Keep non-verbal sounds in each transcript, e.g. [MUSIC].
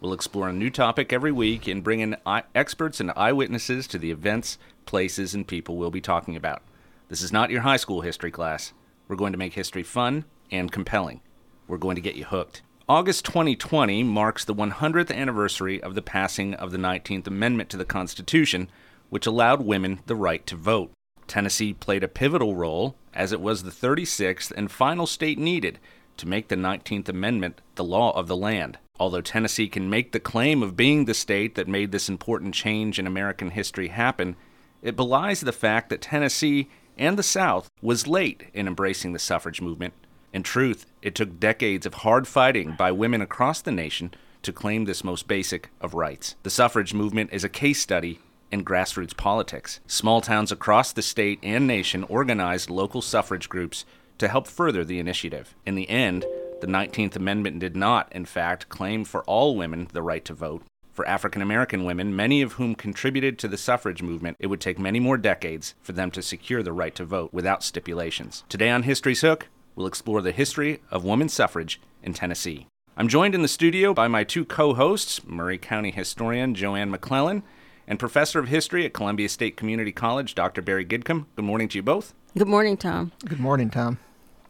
We'll explore a new topic every week and bring in experts and eyewitnesses to the events, places, and people we'll be talking about. This is not your high school history class. We're going to make history fun and compelling. We're going to get you hooked. August 2020 marks the 100th anniversary of the passing of the 19th Amendment to the Constitution, which allowed women the right to vote. Tennessee played a pivotal role, as it was the 36th and final state needed to make the 19th Amendment the law of the land. Although Tennessee can make the claim of being the state that made this important change in American history happen, it belies the fact that Tennessee and the South was late in embracing the suffrage movement. In truth, it took decades of hard fighting by women across the nation to claim this most basic of rights. The suffrage movement is a case study in grassroots politics. Small towns across the state and nation organized local suffrage groups to help further the initiative. In the end, the 19th Amendment did not, in fact, claim for all women the right to vote. For African American women, many of whom contributed to the suffrage movement, it would take many more decades for them to secure the right to vote without stipulations. Today on History's Hook, we'll explore the history of women's suffrage in Tennessee. I'm joined in the studio by my two co hosts, Maury County historian Joanne McClellan and professor of history at Columbia State Community College, Dr. Barry Gidcombe. Good morning to you both. Good morning, Tom. Good morning, Tom.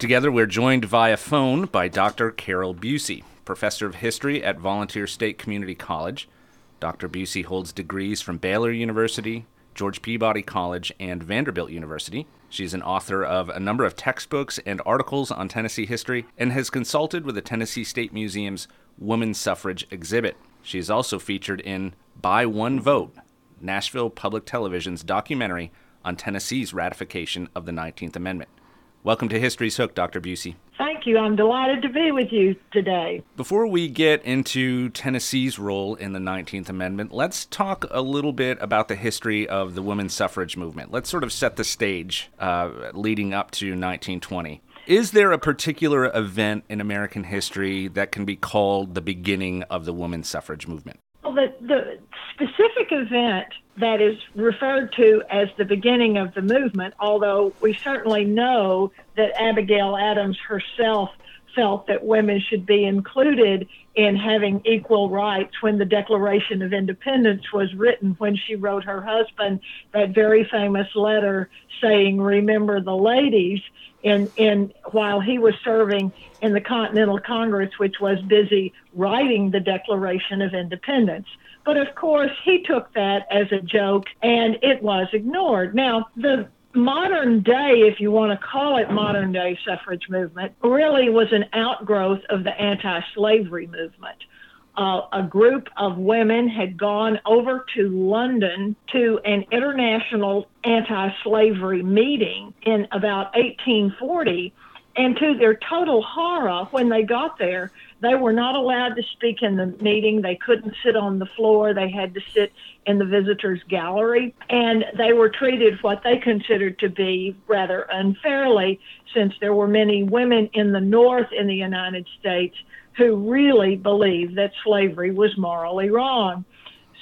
Together, we're joined via phone by Dr. Carol Bucy, professor of history at Volunteer State Community College. Dr. Bucy holds degrees from Baylor University, George Peabody College, and Vanderbilt University. She's an author of a number of textbooks and articles on Tennessee history and has consulted with the Tennessee State Museum's Women's Suffrage exhibit. She is also featured in By One Vote, Nashville Public Television's documentary on Tennessee's ratification of the 19th Amendment. Welcome to History's Hook, Dr. Bucy. Thank you. I'm delighted to be with you today. Before we get into Tennessee's role in the 19th Amendment, let's talk a little bit about the history of the women's suffrage movement. Let's sort of set the stage uh, leading up to 1920. Is there a particular event in American history that can be called the beginning of the women's suffrage movement? Well, the, the specific event that is referred to as the beginning of the movement, although we certainly know that Abigail Adams herself felt that women should be included in having equal rights when the Declaration of Independence was written, when she wrote her husband that very famous letter saying, Remember the ladies, in while he was serving in the Continental Congress, which was busy writing the Declaration of Independence. But of course, he took that as a joke and it was ignored. Now, the modern day, if you want to call it modern day suffrage movement, really was an outgrowth of the anti slavery movement. Uh, a group of women had gone over to London to an international anti slavery meeting in about 1840. And to their total horror, when they got there, they were not allowed to speak in the meeting. They couldn't sit on the floor. They had to sit in the visitors' gallery. And they were treated what they considered to be rather unfairly, since there were many women in the North in the United States who really believed that slavery was morally wrong.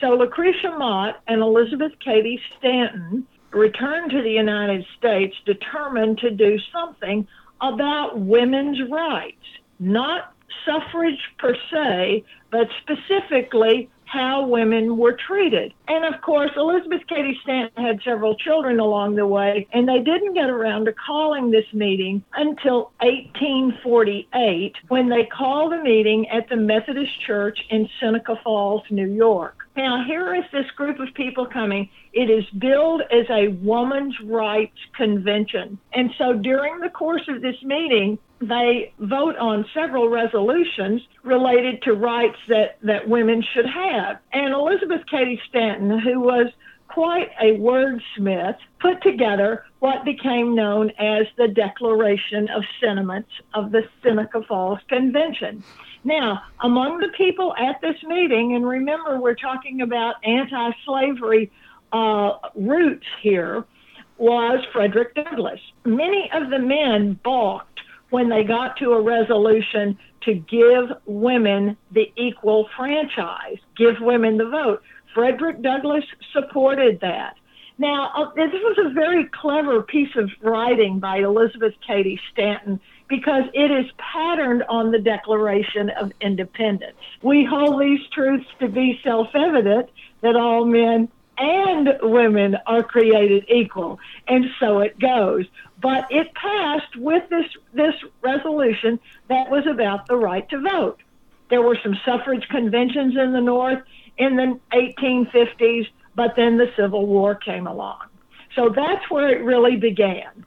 So Lucretia Mott and Elizabeth Cady Stanton returned to the United States determined to do something about women's rights, not suffrage per se, but specifically how women were treated. And of course, Elizabeth Cady Stanton had several children along the way, and they didn't get around to calling this meeting until 1848 when they called a meeting at the Methodist Church in Seneca Falls, New York. Now, here is this group of people coming. It is billed as a woman's rights convention. And so during the course of this meeting, they vote on several resolutions related to rights that, that women should have. And Elizabeth Cady Stanton, who was quite a wordsmith, put together what became known as the Declaration of Sentiments of the Seneca Falls Convention. Now, among the people at this meeting, and remember, we're talking about anti slavery uh, roots here, was Frederick Douglass. Many of the men balked when they got to a resolution to give women the equal franchise, give women the vote. Frederick Douglass supported that. Now, uh, this was a very clever piece of writing by Elizabeth Cady Stanton because it is patterned on the Declaration of Independence. We hold these truths to be self evident that all men and women are created equal, and so it goes. But it passed with this, this resolution that was about the right to vote. There were some suffrage conventions in the North in the 1850s, but then the Civil War came along. So that's where it really began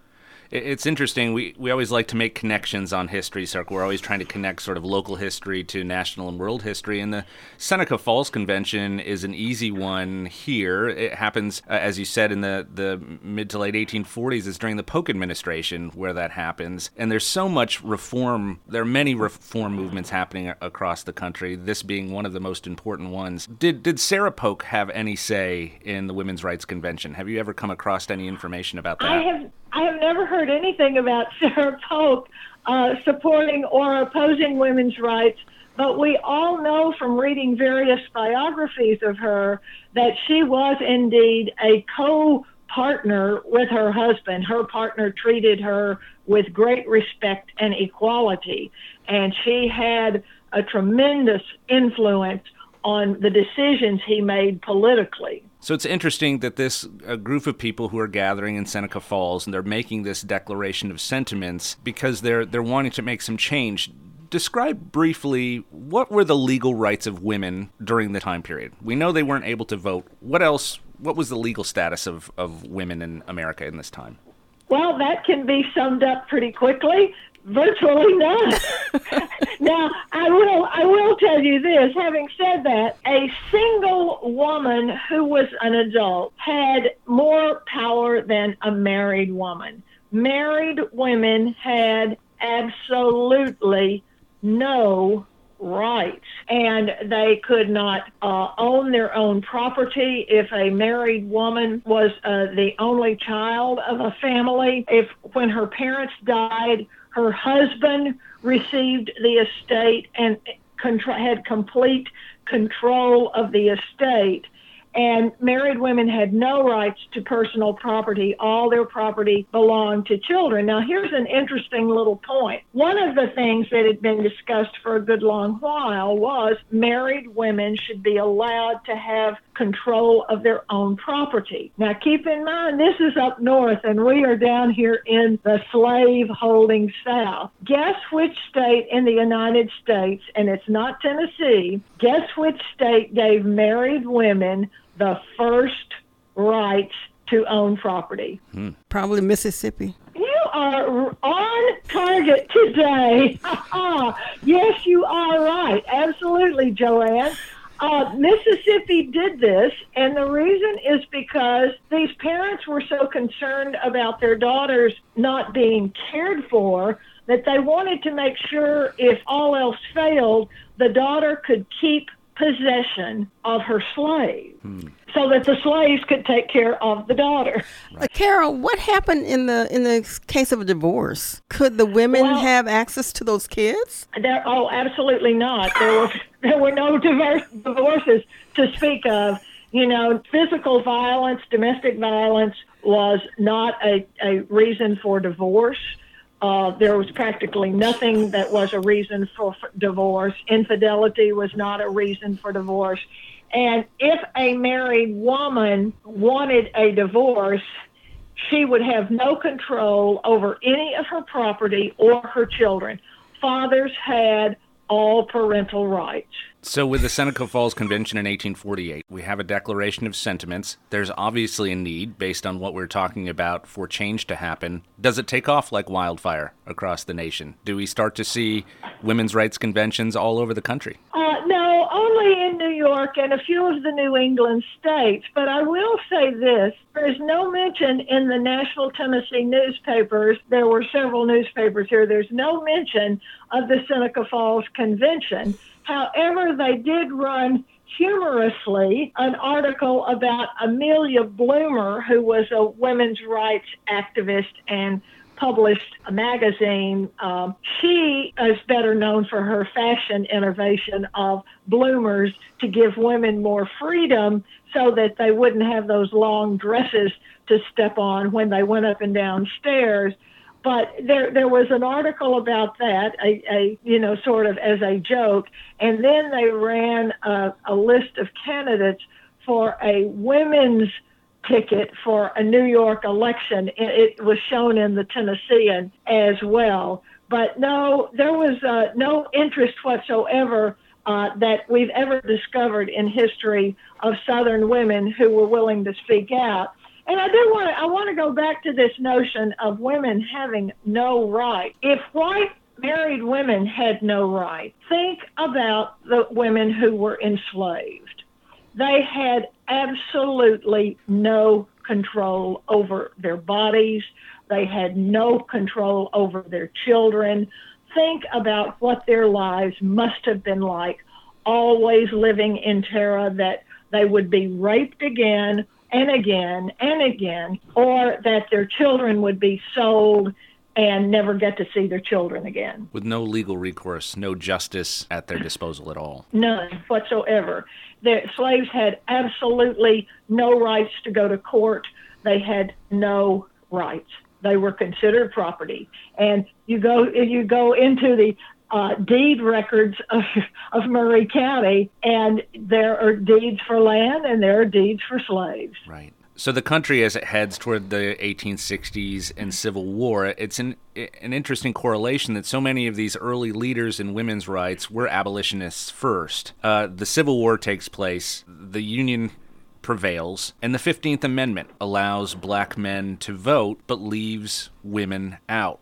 it's interesting. We we always like to make connections on history, so we're always trying to connect sort of local history to national and world history. And the Seneca Falls Convention is an easy one here. It happens, uh, as you said, in the the mid to late 1840s. It's during the Polk administration where that happens. And there's so much reform. There are many reform movements happening a- across the country. This being one of the most important ones. Did did Sarah Polk have any say in the Women's Rights Convention? Have you ever come across any information about that? I have I have never heard anything about [LAUGHS] Sarah Polk uh, supporting or opposing women's rights, but we all know from reading various biographies of her that she was indeed a co partner with her husband. Her partner treated her with great respect and equality, and she had a tremendous influence on the decisions he made politically. So it's interesting that this a group of people who are gathering in Seneca Falls and they're making this declaration of sentiments because they're they're wanting to make some change. Describe briefly what were the legal rights of women during the time period. We know they weren't able to vote. What else? What was the legal status of, of women in America in this time? Well, that can be summed up pretty quickly. Virtually none. [LAUGHS] now, I will I will tell you this. Having said that, a single woman who was an adult had more power than a married woman. Married women had absolutely no rights and they could not uh, own their own property if a married woman was uh, the only child of a family if when her parents died her husband received the estate and had complete control of the estate and married women had no rights to personal property. All their property belonged to children. Now, here's an interesting little point. One of the things that had been discussed for a good long while was married women should be allowed to have control of their own property. Now, keep in mind, this is up north, and we are down here in the slave holding South. Guess which state in the United States, and it's not Tennessee, guess which state gave married women the first rights to own property? Hmm. Probably Mississippi. You are on target today. [LAUGHS] yes, you are right. Absolutely, Joanne. Uh, Mississippi did this, and the reason is because these parents were so concerned about their daughters not being cared for that they wanted to make sure, if all else failed, the daughter could keep possession of her slave. Hmm. So that the slaves could take care of the daughter. Right. Uh, Carol, what happened in the in the case of a divorce? Could the women well, have access to those kids? There, oh, absolutely not. There were [LAUGHS] there were no divorce, divorces to speak of. You know, physical violence, domestic violence was not a, a reason for divorce. Uh, there was practically nothing that was a reason for divorce. Infidelity was not a reason for divorce. And if a married woman wanted a divorce, she would have no control over any of her property or her children. Fathers had all parental rights. So, with the Seneca Falls Convention in 1848, we have a declaration of sentiments. There's obviously a need, based on what we're talking about, for change to happen. Does it take off like wildfire across the nation? Do we start to see women's rights conventions all over the country? Uh, no, only in New York and a few of the New England states. But I will say this there's no mention in the National Tennessee newspapers. There were several newspapers here. There's no mention of the Seneca Falls Convention. However, they did run humorously an article about Amelia Bloomer, who was a women's rights activist and published a magazine. Um, she is better known for her fashion innovation of bloomers to give women more freedom so that they wouldn't have those long dresses to step on when they went up and down stairs but there there was an article about that, a, a you know sort of as a joke, and then they ran a, a list of candidates for a women's ticket for a New York election. It, was shown in the Tennessean as well, but no, there was uh, no interest whatsoever. Uh, that we've ever discovered in history of Southern women who were willing to speak out. And I do want to, I want to go back to this notion of women having no right. If white married women had no right, think about the women who were enslaved. They had absolutely no control over their bodies. They had no control over their children. Think about what their lives must have been like, always living in terror that they would be raped again and again and again, or that their children would be sold and never get to see their children again. With no legal recourse, no justice at their disposal at all. None whatsoever. The slaves had absolutely no rights to go to court. They had no rights. They were considered property. And you go you go into the uh, deed records of, of Maury County, and there are deeds for land and there are deeds for slaves. Right. So the country, as it heads toward the 1860s and Civil War, it's an an interesting correlation that so many of these early leaders in women's rights were abolitionists first. Uh, the Civil War takes place. The Union prevails, and the 15th Amendment allows black men to vote but leaves women out.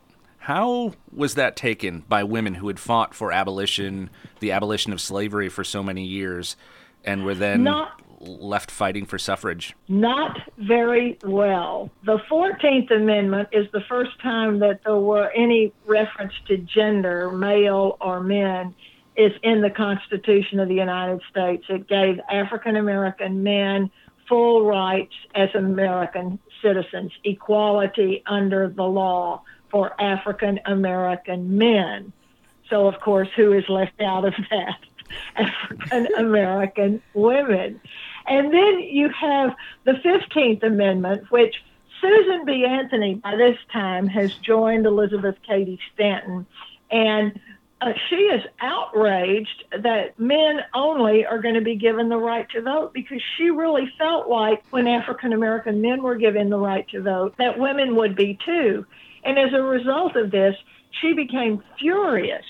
How was that taken by women who had fought for abolition, the abolition of slavery for so many years, and were then not, left fighting for suffrage? Not very well. The 14th Amendment is the first time that there were any reference to gender, male or men, is in the Constitution of the United States. It gave African American men full rights as American citizens, equality under the law for African American men. So, of course, who is left out of that? [LAUGHS] African American women. And then you have the 15th Amendment, which Susan B. Anthony, by this time, has joined Elizabeth Cady Stanton. And uh, she is outraged that men only are going to be given the right to vote because she really felt like when African American men were given the right to vote, that women would be too. And as a result of this, she became furious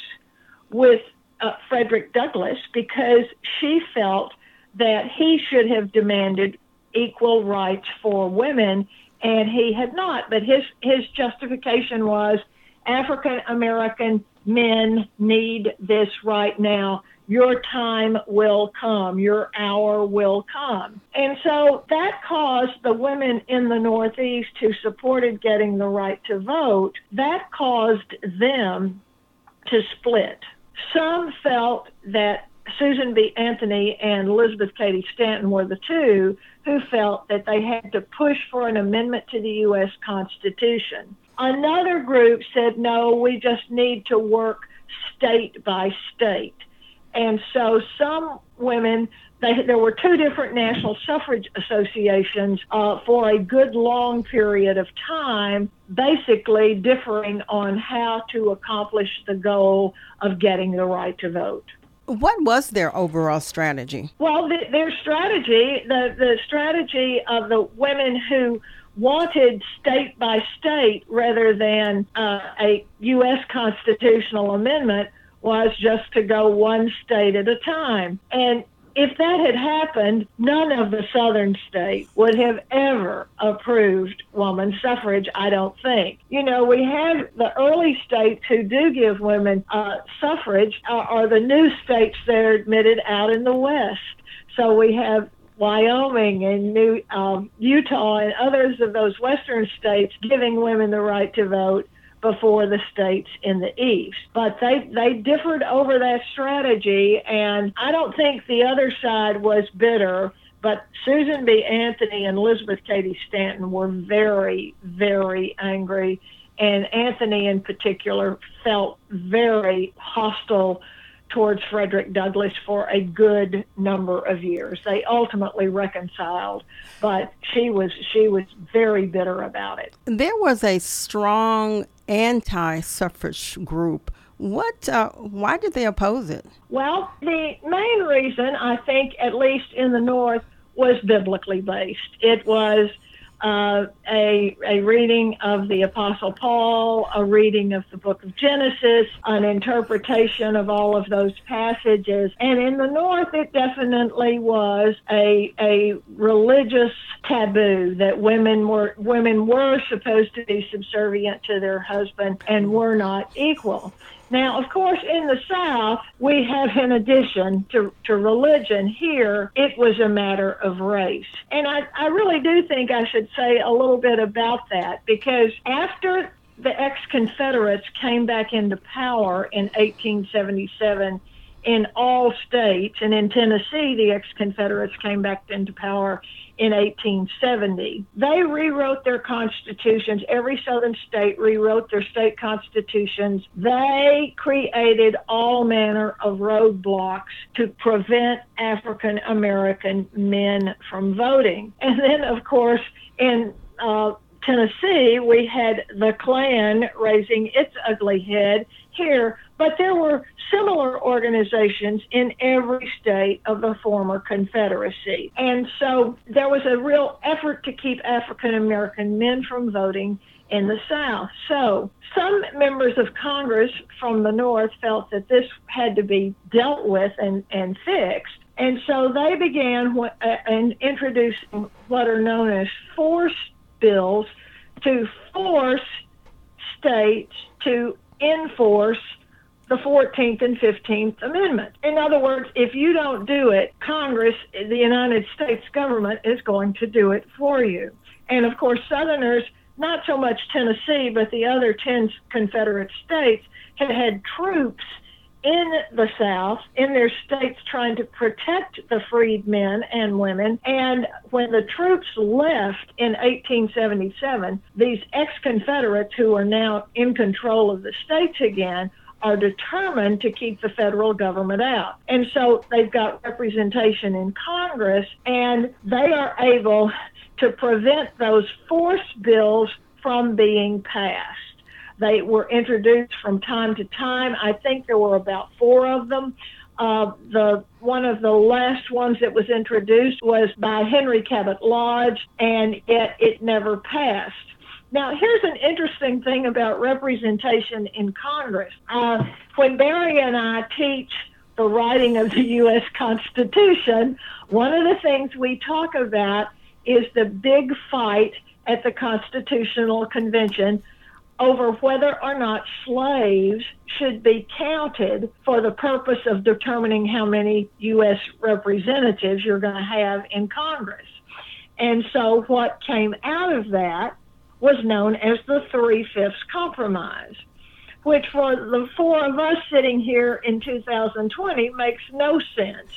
with uh, Frederick Douglass because she felt that he should have demanded equal rights for women, and he had not. But his his justification was African American men need this right now your time will come, your hour will come. And so that caused the women in the Northeast who supported getting the right to vote, that caused them to split. Some felt that Susan B. Anthony and Elizabeth Cady Stanton were the two who felt that they had to push for an amendment to the U.S. Constitution. Another group said, no, we just need to work state by state. And so some women, they, there were two different national suffrage associations uh, for a good long period of time, basically differing on how to accomplish the goal of getting the right to vote. What was their overall strategy? Well, the, their strategy, the, the strategy of the women who wanted state by state rather than uh, a U.S. constitutional amendment was just to go one state at a time. And if that had happened, none of the southern states would have ever approved woman suffrage, I don't think. You know, we have the early states who do give women uh, suffrage are, are the new states that are admitted out in the West. So we have Wyoming and New um, Utah and others of those western states giving women the right to vote before the states in the east. But they they differed over that strategy, and I don't think the other side was bitter. But Susan B. Anthony and Elizabeth Cady Stanton were very, very angry. And Anthony, in particular, felt very hostile towards Frederick Douglass for a good number of years. They ultimately reconciled, but she was she was very bitter about it. There was a strong anti-suffrage group. What? Uh, why did they oppose it? Well, the main reason I think, at least in the North, was biblically based. It was uh, a, a reading of the Apostle Paul, a reading of the book of Genesis, an interpretation of all of those passages. And in the North, it definitely was a, a religious taboo that women were, women were supposed to be subservient to their husband and were not equal. Now, of course, in the South, we have, in addition to, to religion, here it was a matter of race. And I, I really do think I should say a little bit about that because after the ex Confederates came back into power in 1877 in all states, and in Tennessee, the ex Confederates came back into power in 1870. They rewrote their constitutions. Every southern state rewrote their state constitutions. They created all manner of roadblocks to prevent African American men from voting. And then, of course, in uh, Tennessee, we had the Klan raising its ugly head here, but there were similar organizations in every state of the former Confederacy. And so there was a real effort to keep African American men from voting in the South. So some members of Congress from the North felt that this had to be dealt with and, and fixed. And so they began uh, and introducing what are known as force bills to force states to enforce the 14th and 15th Amendment. In other words, if you don't do it, Congress, the United States government, is going to do it for you. And of course, Southerners, not so much Tennessee, but the other 10 Confederate states, had had troops in the South, in their states, trying to protect the freed men and women. And when the troops left in 1877, these ex Confederates who are now in control of the states again are determined to keep the federal government out. And so they've got representation in Congress and they are able to prevent those force bills from being passed. They were introduced from time to time. I think there were about four of them. Uh, the one of the last ones that was introduced was by Henry Cabot Lodge, and yet it never passed. Now, here's an interesting thing about representation in Congress. Uh, when Barry and I teach the writing of the U.S. Constitution, one of the things we talk about is the big fight at the Constitutional Convention over whether or not slaves should be counted for the purpose of determining how many U.S. representatives you're going to have in Congress. And so, what came out of that was known as the Three Fifths Compromise, which for the four of us sitting here in 2020 makes no sense.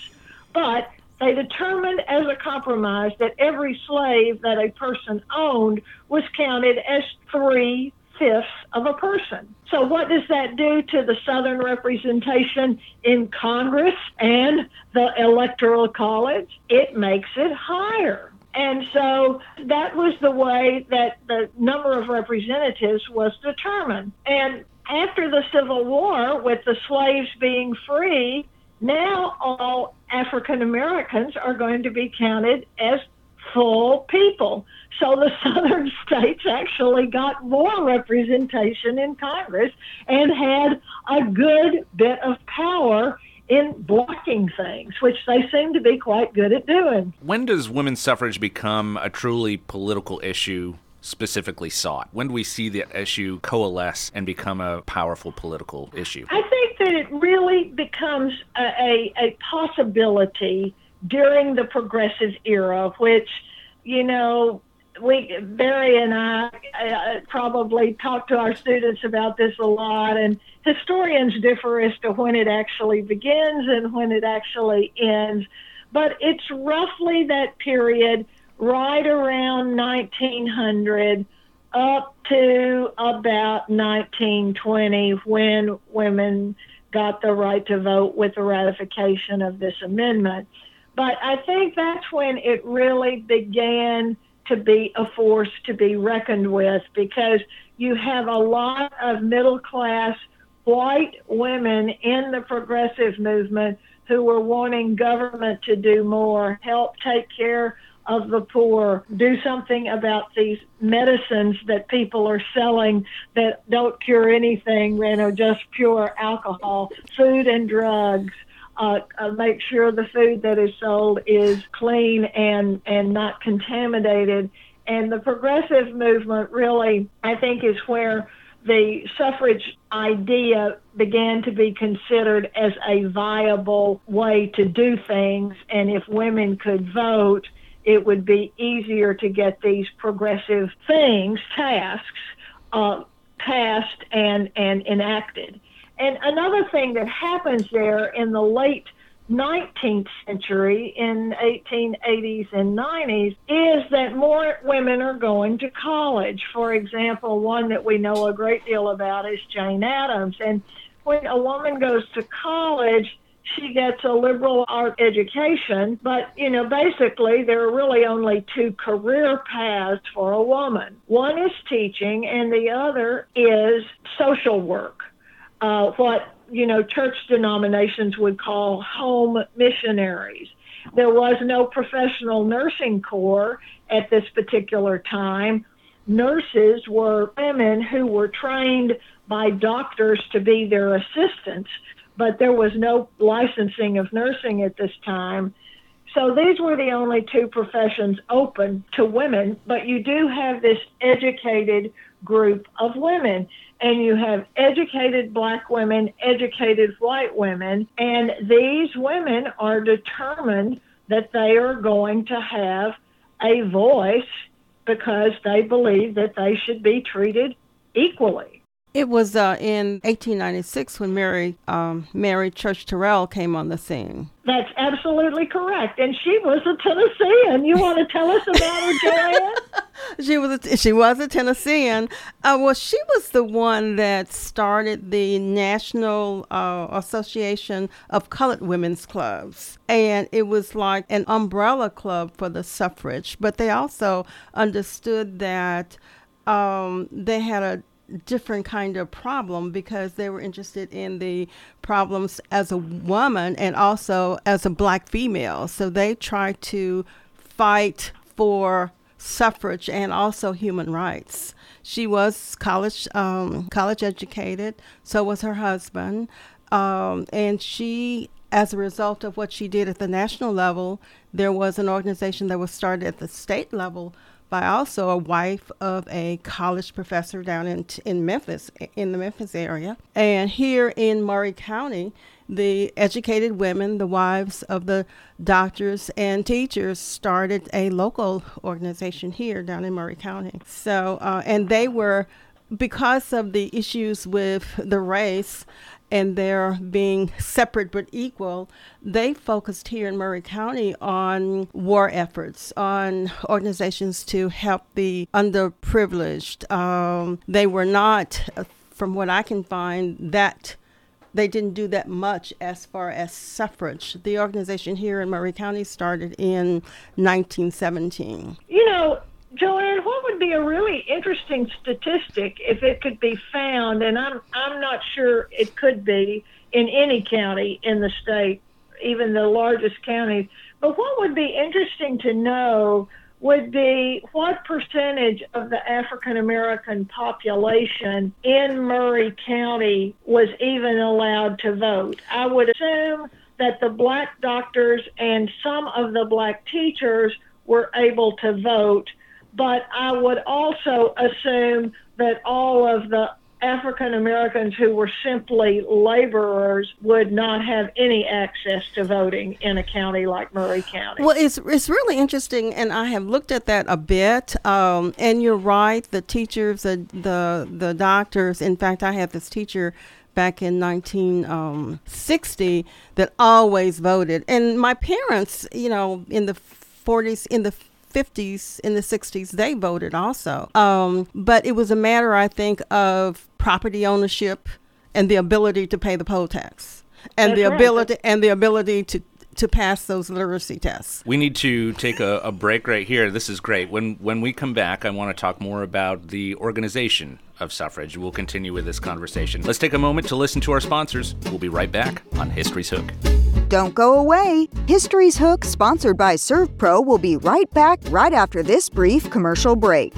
But they determined as a compromise that every slave that a person owned was counted as three fifths of a person. So, what does that do to the Southern representation in Congress and the Electoral College? It makes it higher. And so that was the way that the number of representatives was determined. And after the Civil War, with the slaves being free, now all African Americans are going to be counted as full people. So the [LAUGHS] southern states actually got more representation in Congress and had a good bit of power in blocking things, which they seem to be quite good at doing. When does women's suffrage become a truly political issue? Specifically sought? When do we see the issue coalesce and become a powerful political issue? I think that it really becomes a, a, a possibility during the progressive era, which, you know, we Barry and I uh, probably talk to our students about this a lot, and historians differ as to when it actually begins and when it actually ends. But it's roughly that period, right around 1900 up to about 1920, when women got the right to vote with the ratification of this amendment. But I think that's when it really began to be a force to be reckoned with because you have a lot of middle class white women in the progressive movement who were wanting government to do more, help take care of the poor, do something about these medicines that people are selling that don't cure anything, you know, just pure alcohol, food and drugs uh, uh, make sure the food that is sold is clean and and not contaminated. And the progressive movement really, I think, is where the suffrage idea began to be considered as a viable way to do things. And if women could vote, it would be easier to get these progressive things, tasks, uh, passed and, and enacted. And another thing that happens there in the late 19th century, in 1880s and 90s, is that more women are going to college. For example, one that we know a great deal about is Jane Addams. And when a woman goes to college, she gets a liberal art education, but you know, basically there are really only two career paths for a woman. One is teaching and the other is social work uh, what you know church denominations would call home missionaries. There was no professional nursing corps at this particular time. Nurses were women who were trained by doctors to be their assistants, but there was no licensing of nursing at this time. So these were the only two professions open to women, but you do have this educated group of women and you have educated black women, educated white women, and these women are determined that they are going to have a voice because they believe that they should be treated equally. It was uh, in 1896 when Mary um, Mary Church Terrell came on the scene. That's absolutely correct, and she was a Tennessean. You want to tell us about her, Joanne? [LAUGHS] she was a, she was a Tennessean. Uh, well, she was the one that started the National uh, Association of Colored Women's Clubs, and it was like an umbrella club for the suffrage. But they also understood that um, they had a different kind of problem because they were interested in the problems as a woman and also as a black female. So they tried to fight for suffrage and also human rights. She was college um, college educated. So was her husband, um, and she. As a result of what she did at the national level, there was an organization that was started at the state level by also a wife of a college professor down in in Memphis, in the Memphis area. And here in Maury County, the educated women, the wives of the doctors and teachers, started a local organization here down in Maury County. So, uh, and they were because of the issues with the race and their being separate but equal, they focused here in Maury County on war efforts, on organizations to help the underprivileged. Um, they were not, from what I can find, that they didn't do that much as far as suffrage. The organization here in Maury County started in 1917. You know, Joanne, what would be a really interesting statistic if it could be found, and I'm I'm not sure it could be in any county in the state, even the largest counties. But what would be interesting to know would be what percentage of the African American population in Maury County was even allowed to vote. I would assume that the black doctors and some of the black teachers were able to vote but I would also assume that all of the African Americans who were simply laborers would not have any access to voting in a county like Maury County. Well, it's it's really interesting, and I have looked at that a bit. Um, and you're right, the teachers, the the the doctors. In fact, I had this teacher back in 1960 um, that always voted, and my parents, you know, in the 40s, in the 50s, in the 60s, they voted also. Um, but it was a matter, I think, of property ownership and the ability to pay the poll tax and That's the right. ability and the ability to to pass those literacy tests. We need to take a, a, break right here. This is great. When when we come back, I want to talk more about the organization of suffrage. We'll continue with this conversation. Let's take a moment to listen to our sponsors. We'll be right back on History's Hook. Don't go away. History's Hook, sponsored by ServPro, will be right back right after this brief commercial break.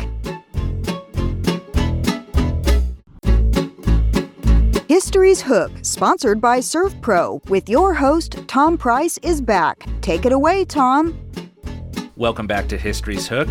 History's Hook, sponsored by Surf ServPro, with your host, Tom Price, is back. Take it away, Tom. Welcome back to History's Hook.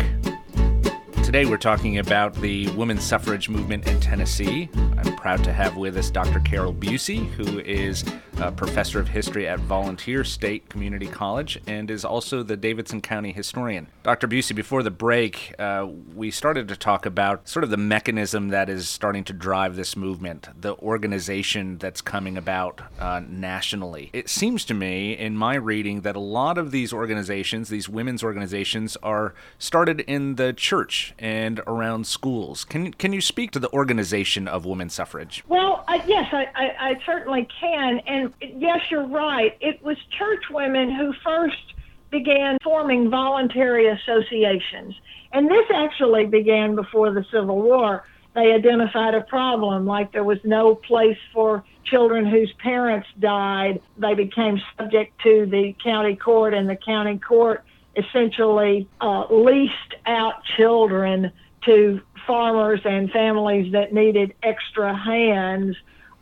Today we're talking about the women's suffrage movement in Tennessee. I'm proud to have with us Dr. Carol Bucy, who is a professor of history at Volunteer State Community College and is also the Davidson County historian. Dr. Bucy, before the break, uh, we started to talk about sort of the mechanism that is starting to drive this movement, the organization that's coming about uh, nationally. It seems to me, in my reading, that a lot of these organizations, these women's organizations, are started in the church and around schools. Can can you speak to the organization of women's suffrage? Well, uh, yes, I, I, I certainly can, and yes, you're right. It was church women who first began forming voluntary associations, and this actually began before the Civil War. They identified a problem, like there was no place for children whose parents died. They became subject to the county court, and the county court essentially uh, leased out children to farmers and families that needed extra hands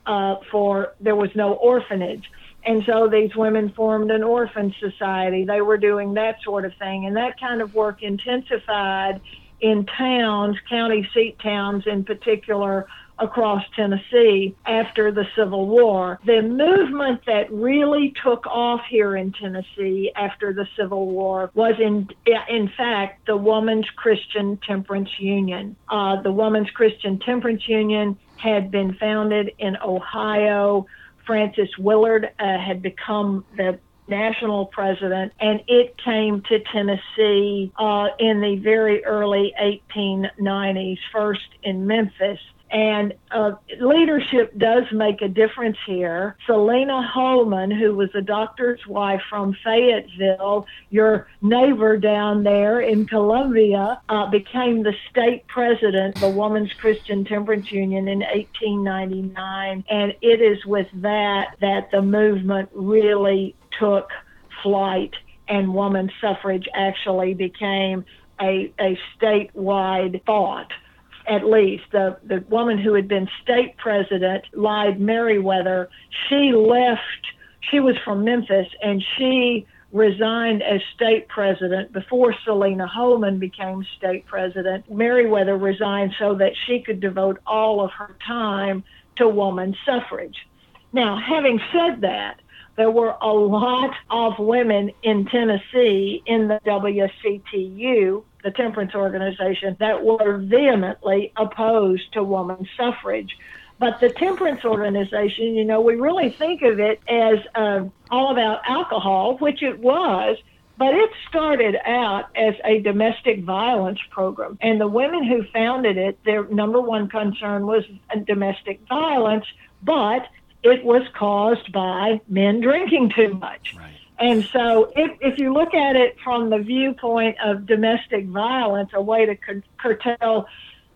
uh, for there was no orphanage. And so these women formed an orphan society. They were doing that sort of thing. And that kind of work intensified in towns, county seat towns in particular, across Tennessee after the Civil War. The movement that really took off here in Tennessee after the Civil War was, in in fact, the Woman's Christian Temperance Union. Uh, the Woman's Christian Temperance Union had been founded in Ohio. Frances Willard uh, had become the national president, and it came to Tennessee uh, in the very early 1890s, first in Memphis. And uh, leadership does make a difference here. Silena Holman, who was a doctor's wife from Fayetteville, your neighbor down there in Columbia, uh, became the state president of the Women's Christian Temperance Union in 1899. And it is with that that the movement really took flight and woman suffrage actually became a, a statewide thought at least, the, the woman who had been state president, Lide Meriwether, she left, she was from Memphis, and she resigned as state president before Silena Holman became state president. Meriwether resigned so that she could devote all of her time to woman suffrage. Now, having said that, there were a lot of women in Tennessee in the WCTU, the temperance organization, that were vehemently opposed to woman suffrage. But the temperance organization, you know, we really think of it as uh, all about alcohol, which it was, but it started out as a domestic violence program. And the women who founded it, their number one concern was domestic violence, but it was caused by men drinking too much. Right. And so, if, if you look at it from the viewpoint of domestic violence, a way to cur- curtail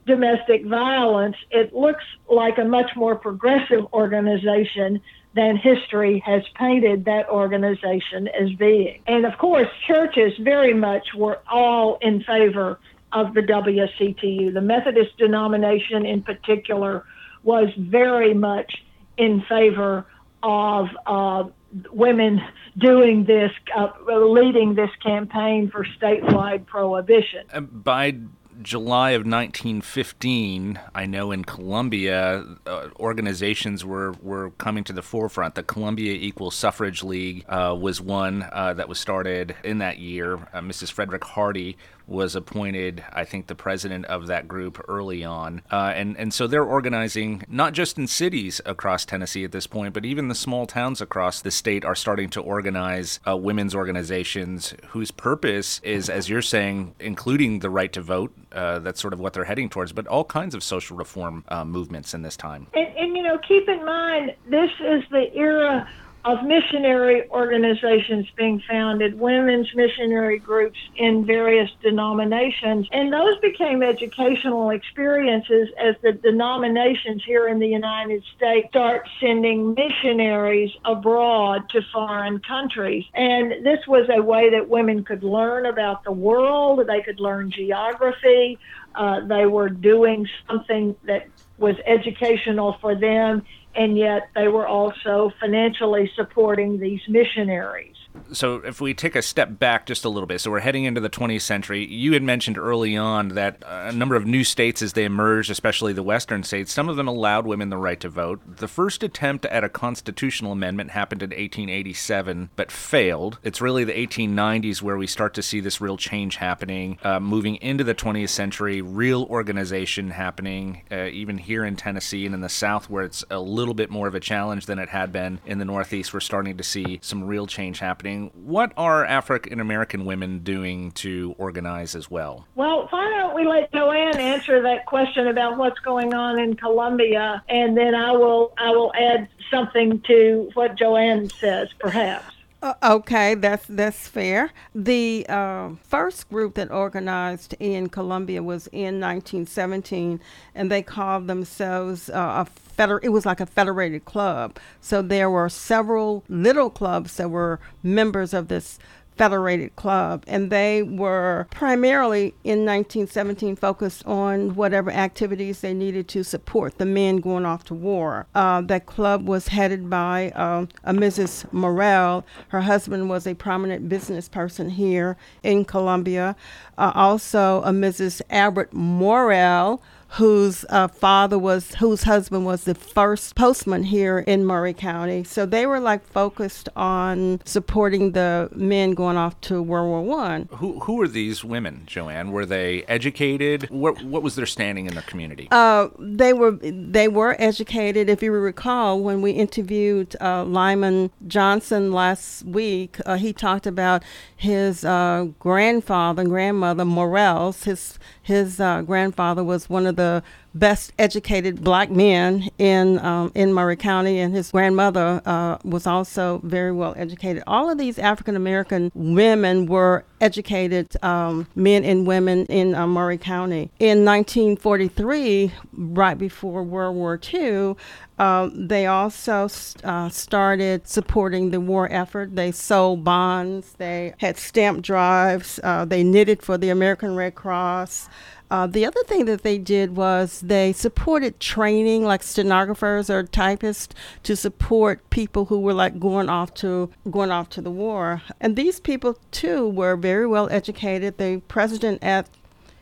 domestic violence, it looks like a much more progressive organization than history has painted that organization as being. And of course, churches very much were all in favor of the WCTU. The Methodist denomination, in particular, was very much in favor of uh, women doing this, uh, leading this campaign for statewide prohibition. Uh, by July of 1915, I know in Columbia, uh, organizations were, were coming to the forefront. The Columbia Equal Suffrage League uh, was one uh, that was started in that year. Uh, Mrs. Frederick Hardy was appointed, I think, the president of that group early on. Uh, and, and so they're organizing not just in cities across Tennessee at this point, but even the small towns across the state are starting to organize uh, women's organizations whose purpose is, as you're saying, including the right to vote. Uh, that's sort of what they're heading towards, but all kinds of social reform uh, movements in this time. And, and, you know, keep in mind, this is the era of missionary organizations being founded, women's missionary groups in various denominations. And those became educational experiences as the denominations here in the United States start sending missionaries abroad to foreign countries. And this was a way that women could learn about the world, they could learn geography, uh, they were doing something that was educational for them and yet they were also financially supporting these missionaries so if we take a step back just a little bit, so we're heading into the 20th century. You had mentioned early on that a number of new states, as they emerged, especially the western states, some of them allowed women the right to vote. The first attempt at a constitutional amendment happened in 1887, but failed. It's really the 1890s where we start to see this real change happening, uh, moving into the 20th century, real organization happening, uh, even here in Tennessee and in the South, where it's a little bit more of a challenge than it had been in the Northeast. We're starting to see some real change happening happening. What are African American women doing to organize as well? Well, why don't we let Joanne answer that question about what's going on in Columbia, and then I will I will add something to what Joanne says, perhaps. Uh, okay, that's that's fair. The uh, first group that organized in Columbia was in 1917, and they called themselves uh, a feder- It was like a federated club. So there were several little clubs that were members of this Federated Club, and they were primarily in 1917 focused on whatever activities they needed to support the men going off to war. Uh, that club was headed by uh, a Mrs. Morrell. Her husband was a prominent business person here in Columbia. Uh, also, a Mrs. Albert Morrell whose uh, father was, whose husband was the first postman here in Maury County. So they were like focused on supporting the men going off to World War One. Who who were these women, Joanne? Were they educated? What what was their standing in the community? Uh, they were they were educated. If you recall, when we interviewed uh, Lyman Johnson last week, uh, he talked about his uh, grandfather and grandmother Morrells. His his uh, grandfather was one of the best educated black men in um, in Maury County, and his grandmother uh, was also very well educated. All of these African American women were educated um, men and women in uh, Maury County. In 1943, right before World War II, um, they also uh, started supporting the war effort. They sold bonds, they had stamp drives, uh, they knitted for the American Red Cross. Uh, the other thing that they did was they supported training, like stenographers or typists, to support people who were like going off to going off to the war. And these people too were very well educated. The president at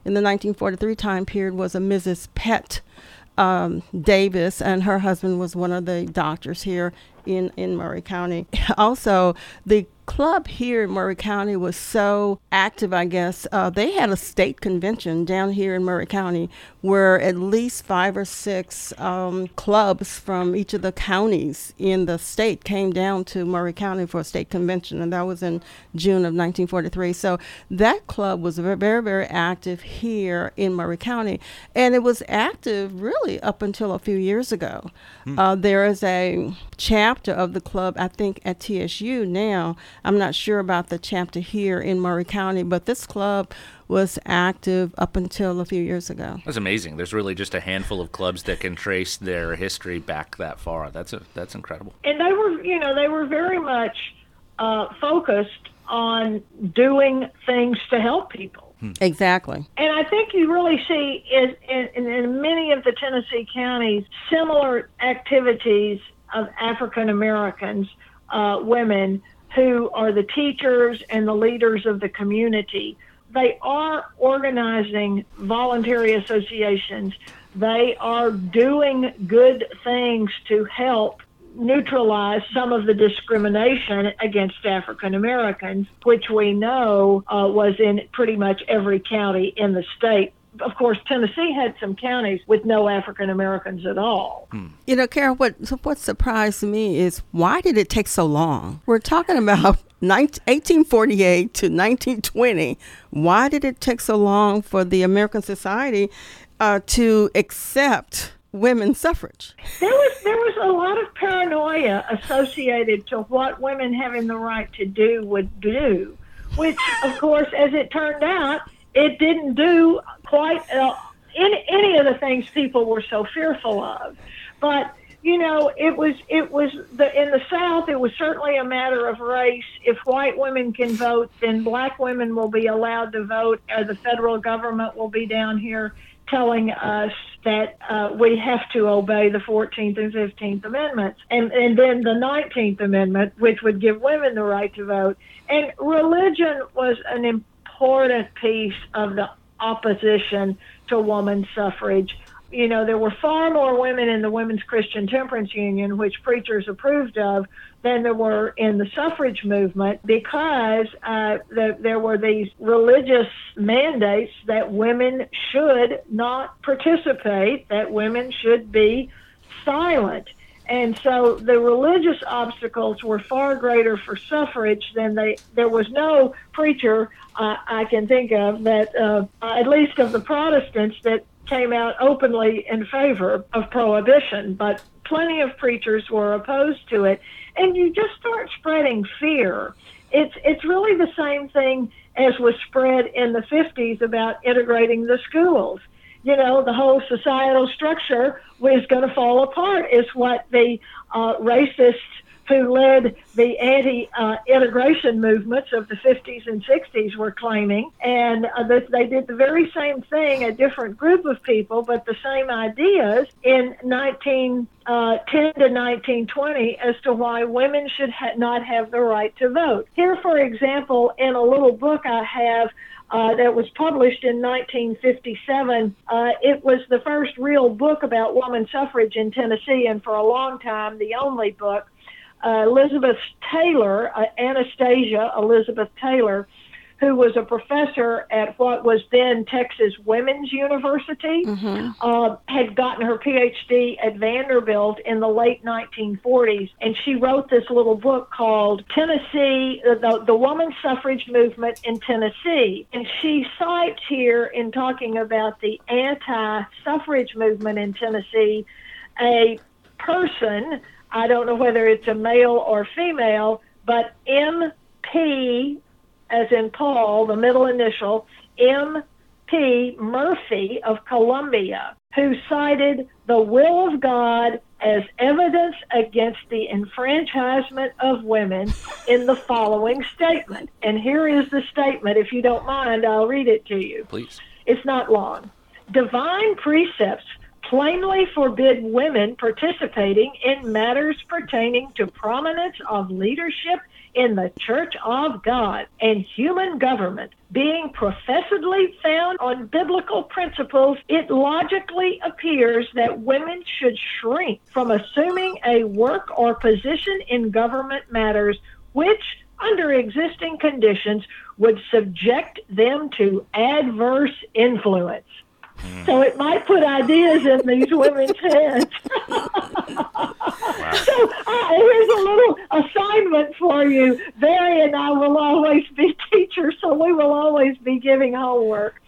in the 1943 time period was a Mrs. Pett um, Davis, and her husband was one of the doctors here in, in Maury County. [LAUGHS] Also, the club here in Maury County was so active, I guess. Uh, they had a state convention down here in Maury County where at least five or six um, clubs from each of the counties in the state came down to Maury County for a state convention, and that was in June of 1943. So that club was very, very, active here in Maury County, and it was active really up until a few years ago. Hmm. Uh, there is a chapter of the club, I think, at TSU now I'm not sure about the chapter here in Maury County, but this club was active up until a few years ago. That's amazing. There's really just a handful of clubs that can trace their history back that far. That's a, that's incredible. And they were, you know, they were very much uh, focused on doing things to help people. Hmm. Exactly. And I think you really see in, in, in many of the Tennessee counties similar activities of African Americans, uh, women who are the teachers and the leaders of the community they are organizing voluntary associations. They are doing good things to help neutralize some of the discrimination against African Americans, which we know uh, was in pretty much every county in the state of course, Tennessee had some counties with no African Americans at all. Hmm. You know, Carol, what what surprised me is why did it take so long? We're talking about [LAUGHS] 1848 to 1920. Why did it take so long for the American society uh, to accept women's suffrage? There was there was a lot of paranoia associated to what women having the right to do would do, which, of course, as it turned out, it didn't do quite uh, any, any of the things people were so fearful of. But you know, it was it was the in the South. It was certainly a matter of race. If white women can vote, then black women will be allowed to vote, or the federal government will be down here telling us that uh, we have to obey the 14th and 15th Amendments, and and then the 19th Amendment, which would give women the right to vote. And religion was an important piece of the opposition to woman suffrage. You know, there were far more women in the Women's Christian Temperance Union, which preachers approved of, than there were in the suffrage movement because uh, the, there were these religious mandates that women should not participate, that women should be silent. And so the religious obstacles were far greater for suffrage than they. There was no preacher uh, I can think of that, uh, at least of the Protestants, that came out openly in favor of prohibition. But plenty of preachers were opposed to it, and you just start spreading fear. It's it's really the same thing as was spread in the 50s about integrating the schools you know, the whole societal structure was going to fall apart, is what the uh, racists who led the anti uh, integration movements of the 50s and 60s were claiming. And uh, they did the very same thing, a different group of people, but the same ideas in 1910 uh, to 1920 as to why women should ha- not have the right to vote. Here, for example, in a little book I have uh, that was published in 1957. Uh, it was the first real book about woman suffrage in Tennessee, and for a long time, the only book. Uh, Elizabeth Taylor, uh, Anastasia Elizabeth Taylor, who was a professor at what was then Texas Women's University, mm-hmm. uh, had gotten her PhD at Vanderbilt in the late 1940s, and she wrote this little book called Tennessee, the, the Woman Suffrage Movement in Tennessee. And she cites here in talking about the anti-suffrage movement in Tennessee a person, I don't know whether it's a male or female, but M.P as in Paul, the middle initial, M.P. Murphy of Columbia, who cited the will of God as evidence against the enfranchisement of women in the following statement. And here is the statement. If you don't mind, I'll read it to you. Please. It's not long. Divine precepts plainly forbid women participating in matters pertaining to prominence of leadership in the Church of God and human government being professedly found on biblical principles, it logically appears that women should shrink from assuming a work or position in government matters which, under existing conditions, would subject them to adverse influence. So it might put ideas in these women's [LAUGHS] heads. [LAUGHS] So uh, here's a little assignment for you. Barry and I will always be [LAUGHS] teachers, so we will always be giving homework.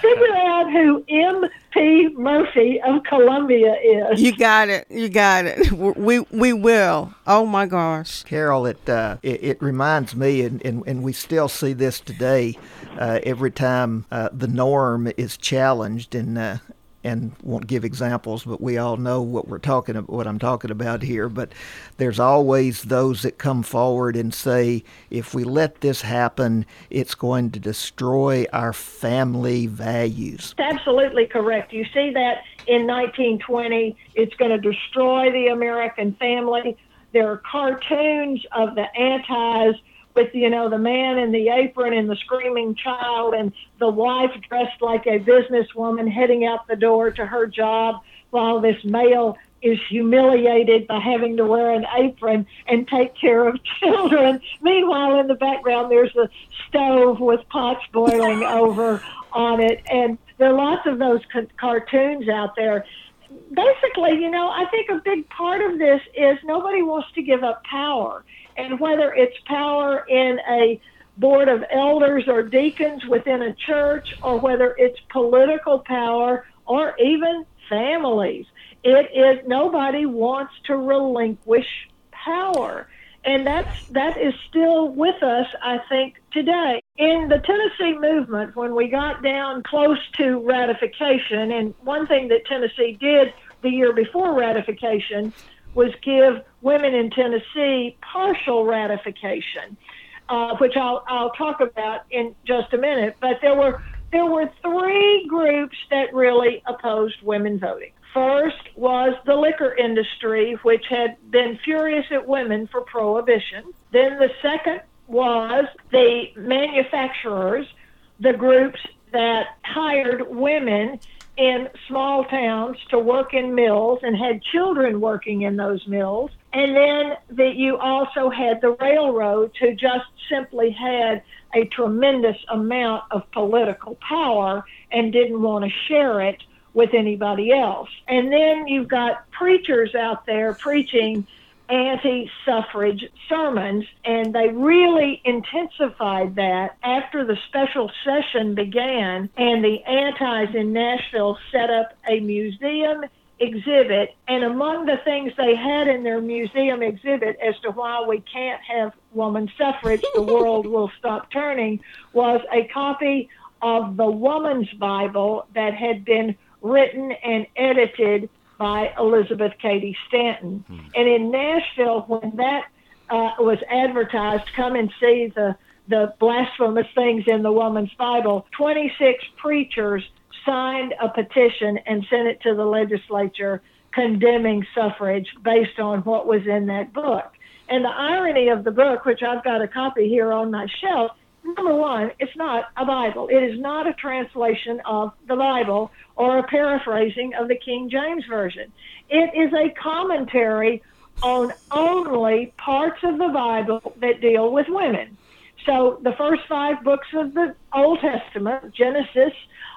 Figure out who M.P. Murphy of Columbia is. You got it. You got it. We we will. Oh my gosh, Carol! It uh, it, it, reminds me, and, and and we still see this today. Uh, every time uh, the norm is challenged, and uh, and won't give examples, but we all know what we're talking about, what I'm talking about here. But there's always those that come forward and say, if we let this happen, it's going to destroy our family values. Absolutely correct. You see that in 1920. It's going to destroy the American family. There are cartoons of the antis with you know the man in the apron and the screaming child and the wife dressed like a businesswoman heading out the door to her job while this male is humiliated by having to wear an apron and take care of [LAUGHS] children. Meanwhile, in the background, there's a stove with pots boiling over on it. And there are lots of those ca- cartoons out there. Basically, you know, I think a big part of this is nobody wants to give up power. And whether it's power in a board of elders or deacons within a church, or whether it's political power or even families, it is nobody wants to relinquish power. And that's that is still with us, I think, today. In the Tennessee movement, when we got down close to ratification, and one thing that Tennessee did the year before ratification was give women in Tennessee partial ratification, uh, which I'll, I'll talk about in just a minute. But there were there were three groups that really opposed women voting. First was the liquor industry, which had been furious at women for prohibition. Then the second was the manufacturers, the groups that hired women in small towns to work in mills and had children working in those mills. And then that you also had the railroads who just simply had a tremendous amount of political power and didn't want to share it with anybody else. And then you've got preachers out there preaching anti suffrage sermons, and they really intensified that after the special session began and the antis in Nashville set up a museum exhibit. And among the things they had in their museum exhibit as to why we can't have woman suffrage, the [LAUGHS] world will stop turning, was a copy of the Woman's Bible that had been written and edited by Elizabeth Cady Stanton. Hmm. And in Nashville, when that uh, was advertised, come and see the the blasphemous things in the woman's Bible. 26 preachers signed a petition and sent it to the legislature condemning suffrage based on what was in that book. And the irony of the book, which I've got a copy here on my shelf, number one, it's not a Bible. It is not a translation of the Bible or a paraphrasing of the King James Version. It is a commentary on only parts of the Bible that deal with women. So the first five books of the Old Testament, Genesis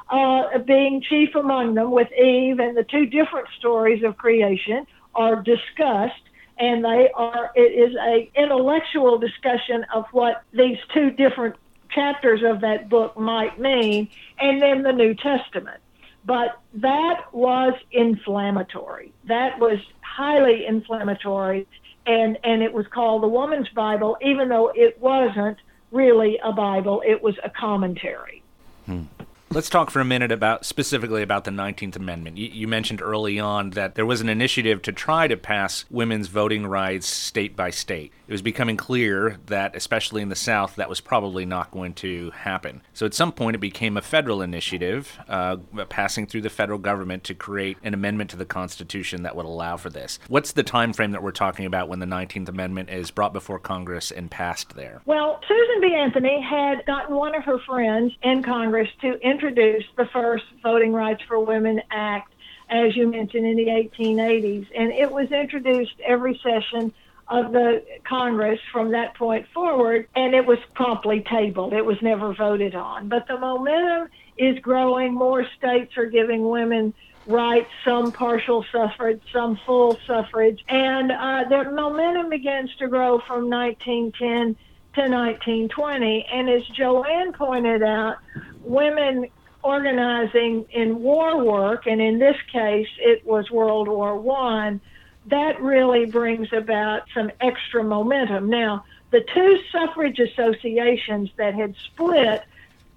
uh, being chief among them, with Eve and the two different stories of creation, are discussed and they are it is a intellectual discussion of what these two different chapters of that book might mean and then the new testament. But that was inflammatory. That was highly inflammatory and and it was called the woman's bible even though it wasn't really a bible it was a commentary. Hmm. Let's talk for a minute about specifically about the 19th Amendment. You, you, mentioned early on that there was an initiative to try to pass women's voting rights state by state. It was becoming clear that, especially in the South, that was probably not going to happen. So at some point, it became a federal initiative, uh, passing through the federal government to create an amendment to the Constitution that would allow for this. What's the time frame that we're talking about when the 19th Amendment is brought before Congress and passed there? Well, Susan B. Anthony had gotten one of her friends in Congress to introduce introduced the first Voting Rights for Women Act, as you mentioned, in the 1880s. And it was introduced every session of the Congress from that point forward, and it was promptly tabled. It was never voted on. But the momentum is growing. More states are giving women rights, some partial suffrage, some full suffrage. And uh, the momentum begins to grow from 1910 to 1920. And as Joanne pointed out, women organizing in war work, and in this case it was World War One, that really brings about some extra momentum. Now, the two suffrage associations that had split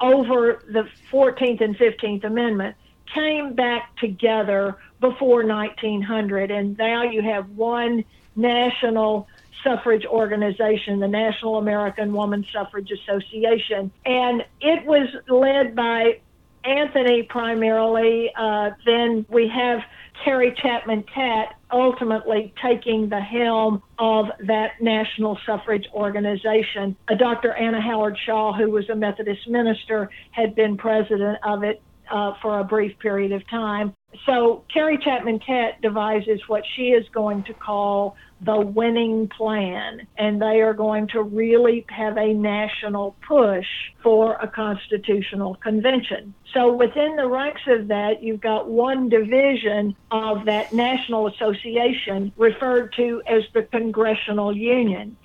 over the 14th and 15th Amendment came back together before 1900, and now you have one national suffrage organization, the National American Woman Suffrage Association. And it was led by Anthony primarily. Uh, then we have Carrie Chapman Catt ultimately taking the helm of that national suffrage organization. Uh, Dr. Anna Howard Shaw, who was a Methodist minister, had been president of it uh, for a brief period of time. So Carrie Chapman Catt devises what she is going to call the winning plan, and they are going to really have a national push for a constitutional convention. So within the ranks of that, you've got one division of that national association referred to as the Congressional Union.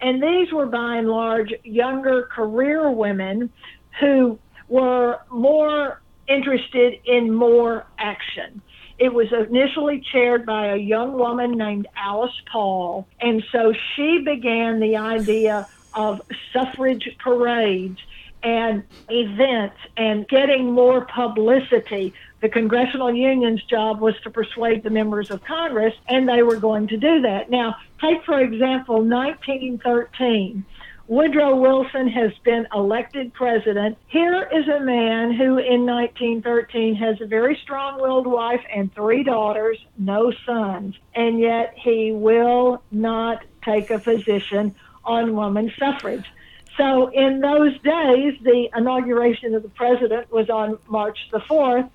And these were by and large younger career women who were more interested in more action. It was initially chaired by a young woman named Alice Paul. And so she began the idea of suffrage parades and events and getting more publicity. The Congressional Union's job was to persuade the members of Congress, and they were going to do that. Now, take, for example, 1913. Woodrow Wilson has been elected president. Here is a man who in 1913 has a very strong willed wife and three daughters, no sons, and yet he will not take a position on woman suffrage. So in those days, the inauguration of the president was on March the 4th.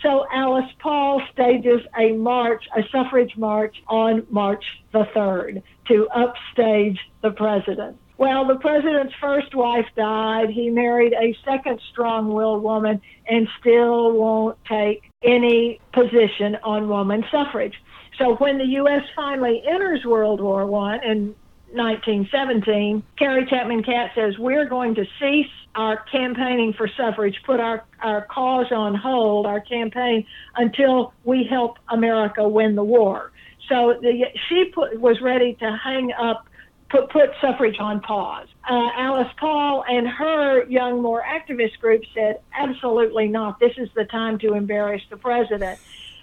So Alice Paul stages a march, a suffrage march on March the 3rd to upstage the president. Well, the president's first wife died. He married a second strong willed woman and still won't take any position on woman suffrage. So when the U.S. finally enters World War I in 1917, Carrie Chapman Catt says, We're going to cease our campaigning for suffrage, put our, our cause on hold, our campaign, until we help America win the war. So the, she put, was ready to hang up put, put suffrage on pause. Uh, Alice Paul and her young, more activist group said, absolutely not. This is the time to embarrass the president.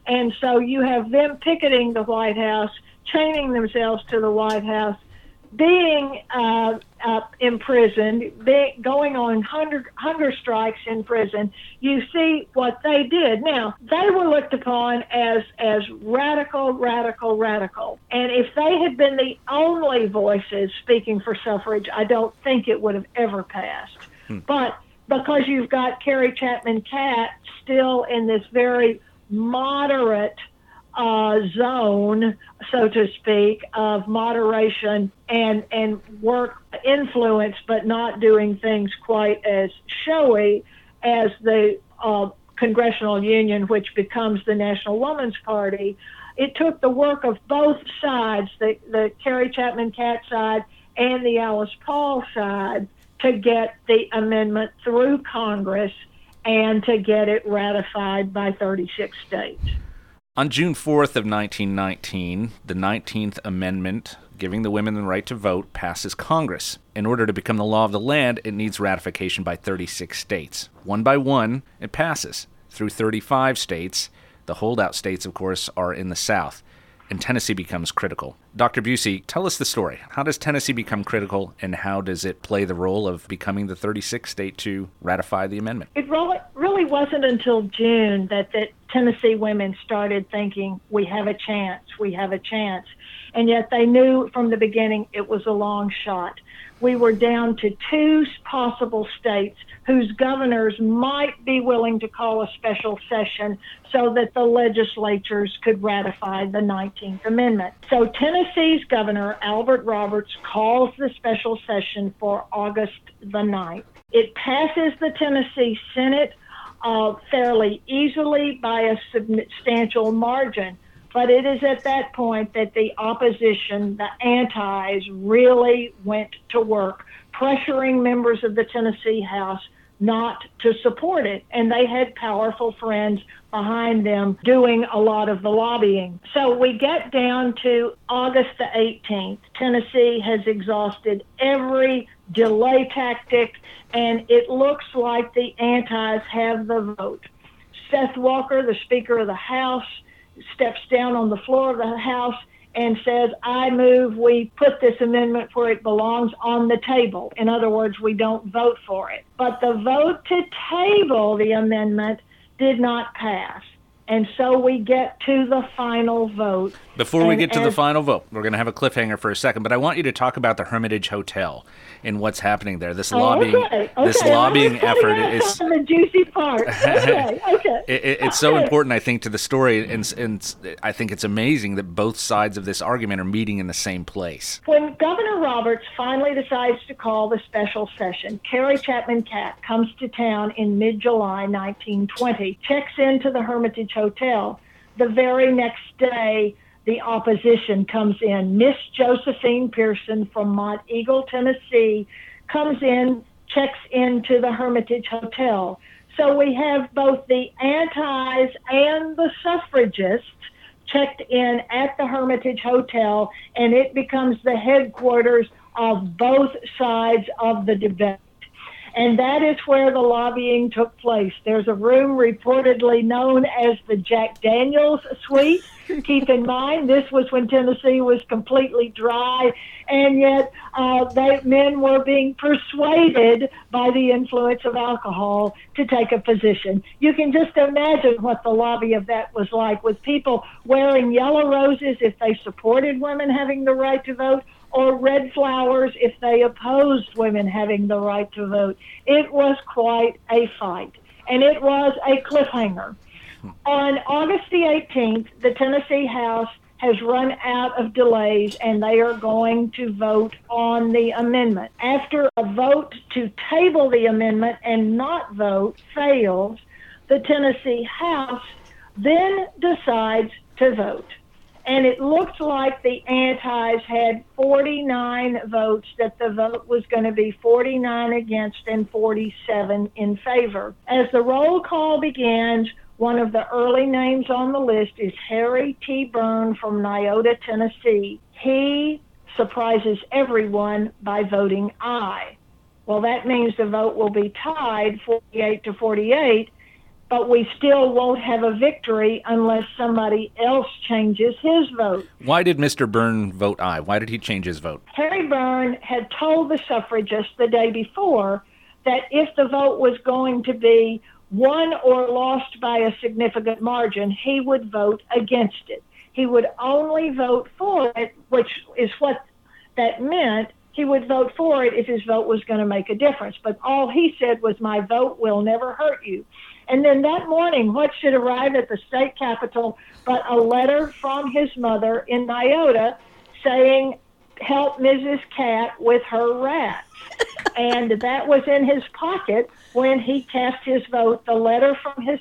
And so you have them picketing the White House, chaining themselves to the White House, being uh, uh, imprisoned, be, going on hunger, hunger strikes in prison, you see what they did. Now, they were looked upon as, as radical, radical, radical. And if they had been the only voices speaking for suffrage, I don't think it would have ever passed. Hmm. But because you've got Carrie Chapman Catt still in this very moderate uh, zone, so to speak, of moderation and and work influence, but not doing things quite as showy as the uh, Congressional Union, which becomes the National Woman's Party. It took the work of both sides, the the Carrie Chapman Catt side and the Alice Paul side, to get the amendment through Congress and to get it ratified by 36 states. On June 4th of 1919, the 19th Amendment giving the women the right to vote passes Congress. In order to become the law of the land, it needs ratification by 36 states. One by one, it passes through 35 states. The holdout states, of course, are in the South and Tennessee becomes critical. Dr. Bucy, tell us the story. How does Tennessee become critical, and how does it play the role of becoming the 36th state to ratify the amendment? It really, wasn't until June that, that Tennessee women started thinking, we have a chance, we have a chance. And yet they knew from the beginning it was a long shot. We were down to two possible states whose governors might be willing to call a special session so that the legislatures could ratify the 19th Amendment. So Tennessee's governor, Albert Roberts, calls the special session for August the 9th. It passes the Tennessee Senate uh, fairly easily by a substantial margin. But it is at that point that the opposition, the antis, really went to work, pressuring members of the Tennessee House not to support it. And they had powerful friends behind them doing a lot of the lobbying. So we get down to August the 18th. Tennessee has exhausted every delay tactic, and it looks like the antis have the vote. Seth Walker, the Speaker of the House, steps down on the floor of the House and says, I move we put this amendment where it belongs on the table. In other words, we don't vote for it. But the vote to table the amendment did not pass. And so we get to the final vote. Before we get to the final vote, we're going to have a cliffhanger for a second, but I want you to talk about the Hermitage Hotel and what's happening there. This Oh, lobbying, okay, okay. this lobbying effort is the juicy part. [LAUGHS] Okay, okay. it, it- it's so important, I think, to the story, and, and I think it's amazing that both sides of this argument are meeting in the same place. When Governor Roberts finally decides to call the special session, Carrie Chapman Catt comes to town in mid July 1920, checks into the Hermitage Hotel. The very next day, the opposition comes in. Miss Josephine Pearson from Monteagle, Tennessee, comes in, checks into the Hermitage Hotel. So we have both the antis and the suffragists checked in at the Hermitage Hotel, and it becomes the headquarters of both sides of the debate. And that is where the lobbying took place. There's a room reportedly known as the Jack Daniels Suite. Keep in mind, this was when Tennessee was completely dry, and yet uh, they, men were being persuaded by the influence of alcohol to take a position. You can just imagine what the lobby of that was like, with people wearing yellow roses if they supported women having the right to vote, or red flowers if they opposed women having the right to vote. It was quite a fight, and it was a cliffhanger. On August the 18th, the Tennessee House has run out of delays and they are going to vote on the amendment. After a vote to table the amendment and not vote fails, the Tennessee House then decides to vote. And it looked like the antis had 49 votes, that the vote was going to be 49 against and 47 in favor. As the roll call begins, one of the early names on the list is Harry T. Burn from Niota, Tennessee. He surprises everyone by voting aye. Well, that means the vote will be tied 48 to 48, but we still won't have a victory unless somebody else changes his vote. Why did Mr. Burn vote aye? Why did he change his vote? Harry Burn had told the suffragists the day before that if the vote was going to be won or lost by a significant margin, he would vote against it. He would only vote for it, which is what that meant. He would vote for it if his vote was going to make a difference. But all he said was, My vote will never hurt you. And then that morning, what should arrive at the state capitol but a letter from his mother in Niota saying, Help Mrs. Catt with her rats. [LAUGHS] and that was in his pocket when he cast his vote, the letter from his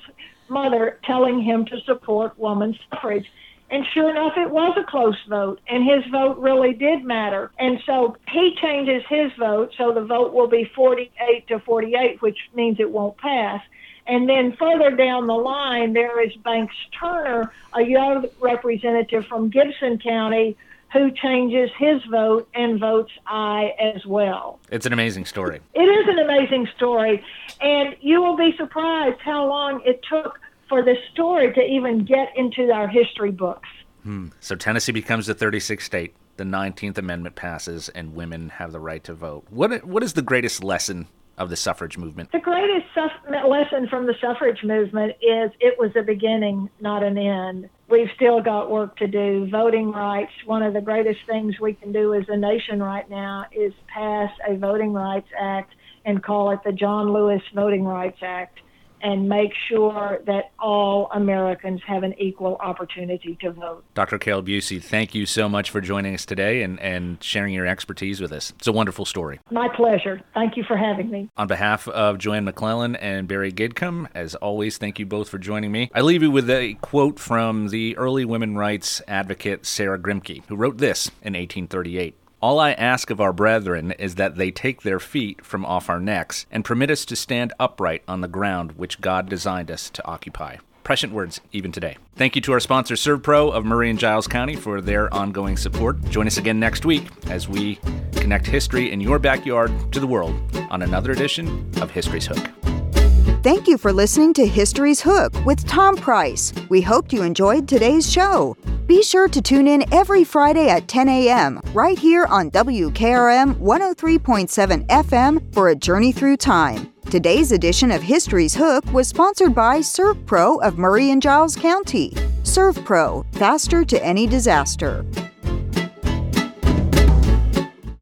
mother telling him to support women's suffrage. And sure enough, it was a close vote, and his vote really did matter. And so he changes his vote, so the vote will be 48 to 48, which means it won't pass. And then further down the line, there is Banks Turner, a young representative from Gibson County, who changes his vote and votes aye as well. It's an amazing story. It is an amazing story, and you will be surprised how long it took for this story to even get into our history books. Hmm. So Tennessee becomes the 36th state. The 19th Amendment passes, and women have the right to vote. What What is the greatest lesson of the suffrage movement? The greatest lesson from the suffrage movement is it was a beginning, not an end. We've still got work to do. Voting rights, one of the greatest things we can do as a nation right now is pass a Voting Rights Act and call it the John Lewis Voting Rights Act and make sure that all Americans have an equal opportunity to vote. Dr. Carol Bucy, thank you so much for joining us today and, and sharing your expertise with us. It's a wonderful story. My pleasure. Thank you for having me. On behalf of Joanne McClellan and Barry Gidcombe, as always, thank you both for joining me. I leave you with a quote from the early women rights advocate Sarah Grimke, who wrote this in 1838. All I ask of our brethren is that they take their feet from off our necks and permit us to stand upright on the ground which God designed us to occupy. Prescient words even today. Thank you to our sponsor ServPro of Maury and Giles County for their ongoing support. Join us again next week as we connect history in your backyard to the world on another edition of History's Hook. Thank you for listening to History's Hook with Tom Price. We hoped you enjoyed today's show. Be sure to tune in every Friday at 10 a.m. right here on WKRM 103.7 FM for a journey through time. Today's edition of History's Hook was sponsored by ServPro of Maury and Giles County. ServPro, faster to any disaster.